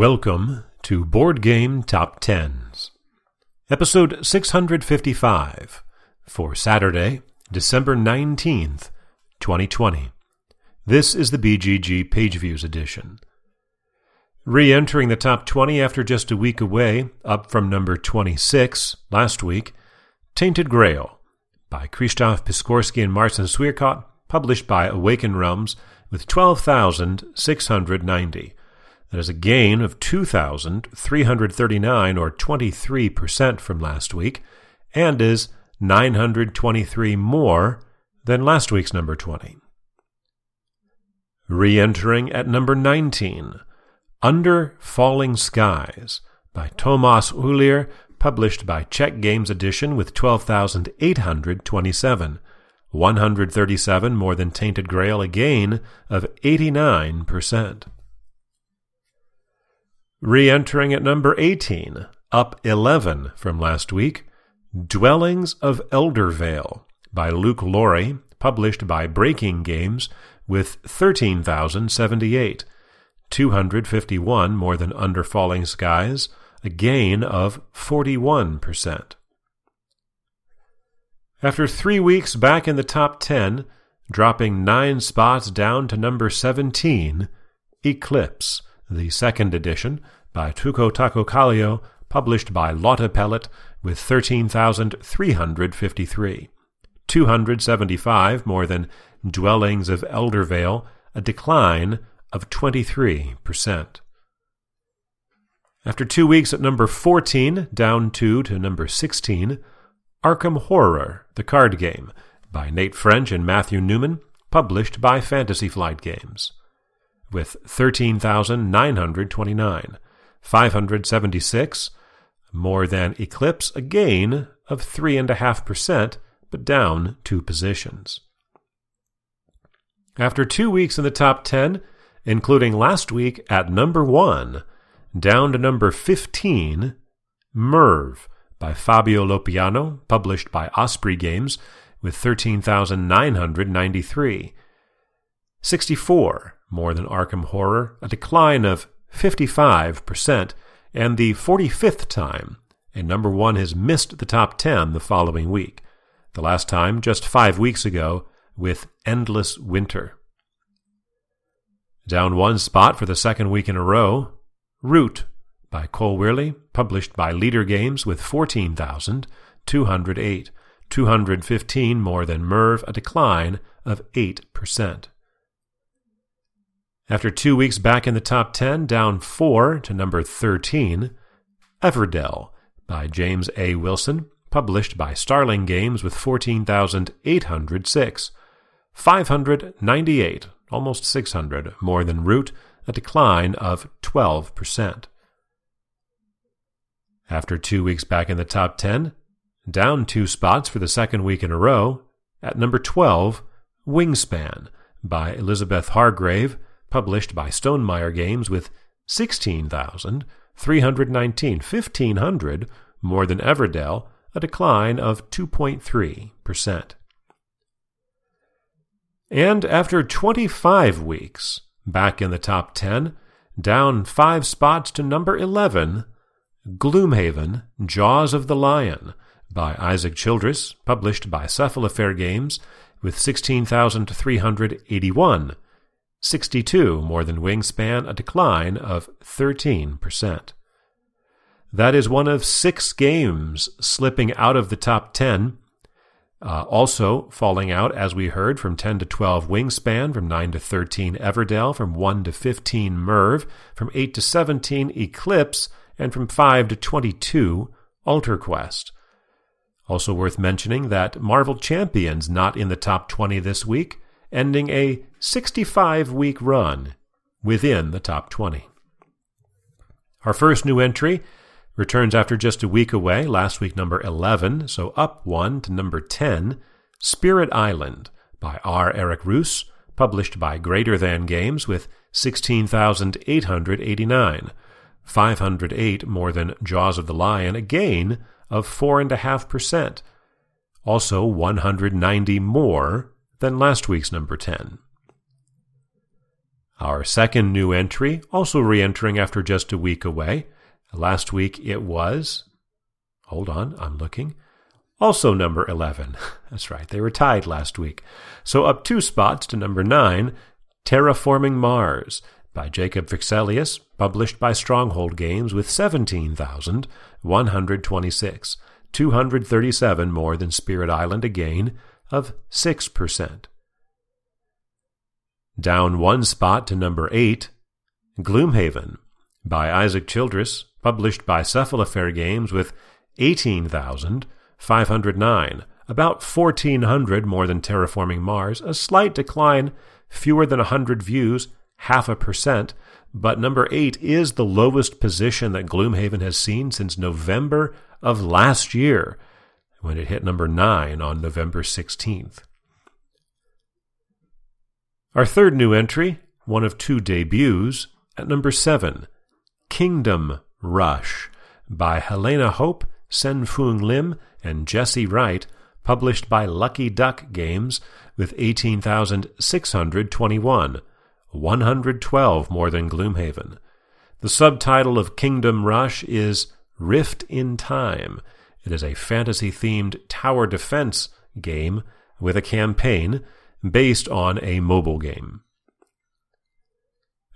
Welcome to Board Game Top Tens, episode 655 for Saturday, December 19th, 2020. This is the BGG Page Views edition. Re entering the top 20 after just a week away, up from number 26 last week, Tainted Grail by Krzysztof Piskorski and Marcin Swierkot, published by Awaken Realms, with 12,690. That is a gain of 2,339 or 23% from last week, and is 923 more than last week's number 20. Re entering at number 19, Under Falling Skies by Tomas Uhlíř, published by Czech Games Edition with 12,827. 137 more than Tainted Grail, a gain of 89%. Re entering at number 18, up 11 from last week, Dwellings of Eldervale by Luke Laurie, published by Breaking Games, with 13,078. 251 more than Under Falling Skies, a gain of 41%. After three weeks back in the top 10, dropping nine spots down to number 17, Eclipse the second edition by Touko Tahkokallio, published by Lautapelit, with 13,353. 275 more than Dwellings of Eldervale, a decline of 23%. After two weeks at number 14, down two to number 16, Arkham Horror, the card game, by Nate French and Matthew Newman, published by Fantasy Flight Games with 13,929, 576, more than Eclipse, a gain of 3.5%, but down two positions. After two weeks in the top 10, including last week at number 1, down to number 15, Merv by Fabio Lopiano, published by Osprey Games, with 13,993. 64, more than Arkham Horror, a decline of 55%, and the 45th time a number one has missed the top 10 the following week. The last time, just five weeks ago, with Endless Winter. Down one spot for the second week in a row, Root by Cole Wehrle, published by Leder Games with 14,208, 215 more than Merv, a decline of 8%. After two weeks back in the top 10, down four to number 13, Everdell by James A. Wilson, published by Starling Games with 14,806. 598, almost 600, more than Root, a decline of 12%. After two weeks back in the top 10, down two spots for the second week in a row, at number 12, Wingspan by Elizabeth Hargrave, published by Stonemaier Games with 16,319, 1,500 more than Everdell, a decline of 2.3%. And after 25 weeks, back in the top 10, down five spots to number 11, Gloomhaven, Jaws of the Lion, by Isaac Childress, published by Cephalofair Games, with 16,381, 62 more than Wingspan, a decline of 13%. That is one of six games slipping out of the top 10. Uh, also falling out, as we heard, from 10 to 12 Wingspan, from 9 to 13 Everdell, from 1 to 15 Merv, from 8 to 17 Eclipse, and from 5 to 22 Altar Quest. Also worth mentioning that Marvel Champions not in the top 20 this week, ending a 65 week run within the top 20. Our first new entry returns after just a week away, last week number 11, so up one to number 10, Spirit Island by R. Eric Reuss, published by Greater Than Games with 16,889, 508 more than Jaws of the Lion, a gain of 4.5%. Also 190 more than last week's number 10. Our second new entry, also re entering after just a week away. Last week it was, hold on, I'm looking, also number 11. That's right, they were tied last week. So up two spots to number 9, Terraforming Mars by Jacob Fryxelius, published by Stronghold Games with 17,126, 237 more than Spirit Island, a gain of 6%. Down one spot to number 8, Gloomhaven by Isaac Childress, published by Cephalofair Games with 18,509, about 1,400 more than Terraforming Mars, a slight decline, fewer than 100 views, half a percent, but number 8 is the lowest position that Gloomhaven has seen since November of last year, when it hit number 9 on November 16th. Our third new entry, one of two debuts, at number 7, Kingdom Rush by Helena Hope, Sen Foong Lim, and Jesse Wright, published by Lucky Duck Games with 18,621, 112 more than Gloomhaven. The subtitle of Kingdom Rush is Rift in Time. It is a fantasy themed tower defense game with a campaign based on a mobile game.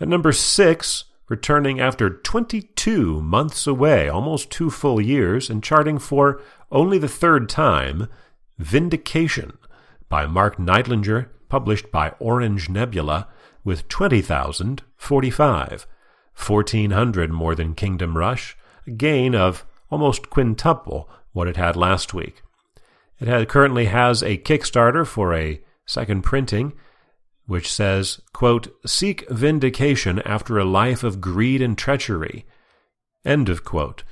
At number six, returning after 22 months away, almost two full years, and charting for only the third time, Vindication by Mark Neidlinger, published by Orange Nebula, with 20,045, 1,400 more than Kingdom Rush, a gain of almost quintuple what it had last week. It had, currently has a Kickstarter for a second printing, which says, quote, Seek vindication after a life of greed and treachery. End of quote.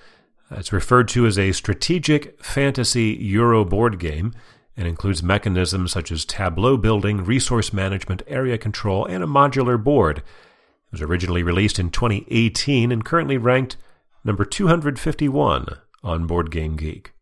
It's referred to as a strategic fantasy Euro board game and includes mechanisms such as tableau building, resource management, area control, and a modular board. It was originally released in 2018 and currently ranked number 251 on Board Game Geek.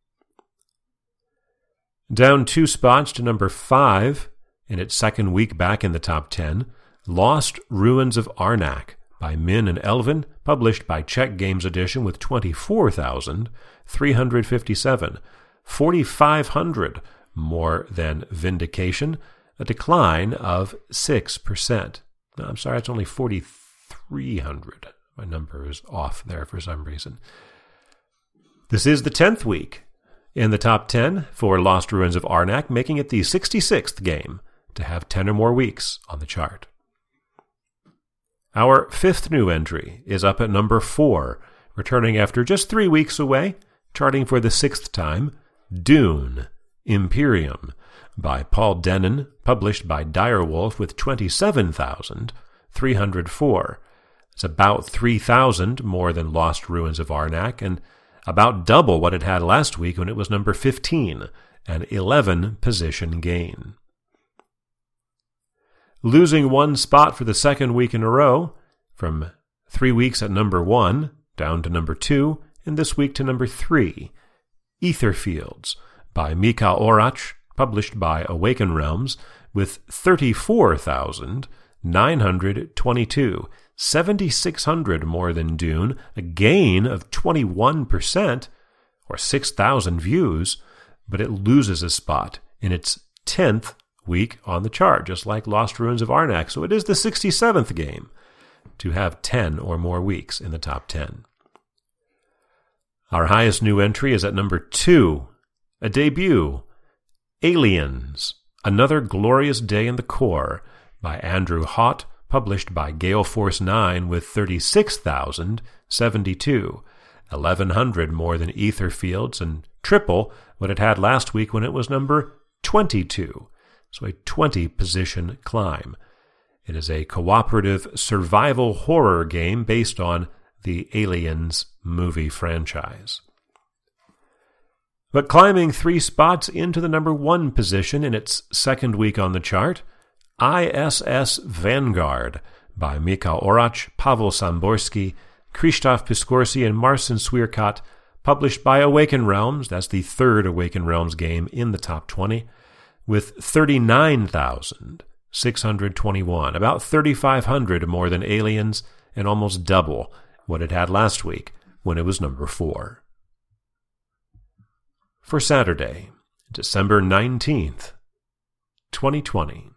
Down two spots to number 5 in its second week back in the top 10, Lost Ruins of Arnak by Min and Elwen, published by Czech Games Edition with 24,357, 4,500 more than Vindication, a decline of 6%. No, I'm sorry, it's only 4,300. My number is off there for some reason. This is the 10th week in the top 10 for Lost Ruins of Arnak, making it the 66th game to have 10 or more weeks on the chart. Our fifth new entry is up at number 4, returning after just three weeks away, charting for the sixth time Dune Imperium by Paul Dennen, published by Direwolf with 27,304. It's about 3,000 more than Lost Ruins of Arnak and about double what it had last week when it was number 15, an 11 position gain. Losing one spot for the second week in a row, from three weeks at number 1 down to number 2, and this week to number 3, Etherfields by Michał Oracz, published by Awaken Realms, with 34,922, 7,600 more than Dune, a gain of 21%, or 6,000 views, but it loses a spot in its 10th week on the chart, just like Lost Ruins of Arnak. So it is the 67th game to have 10 or more weeks in the top 10. Our highest new entry is at number 2 a debut, Aliens, Another Glorious Day in the Corps, by Andrew Haught, published by Gale Force 9 with 36,072, 1,100 more than Etherfields, and triple what it had last week when it was number 22, so a 20 position climb. It is a cooperative survival horror game based on the Aliens movie franchise. But climbing three spots into the number one position in its second week on the chart, ISS Vanguard by Michał Oracz, Pavel Samborski, Krzysztof Piskorski, and Marcin Swierkot, published by Awaken Realms. That's the third Awaken Realms game in the top 20, with 621, about 3,500 more than Aliens, and almost double what it had last week when it was number 4. For Saturday, December 19th, 2020.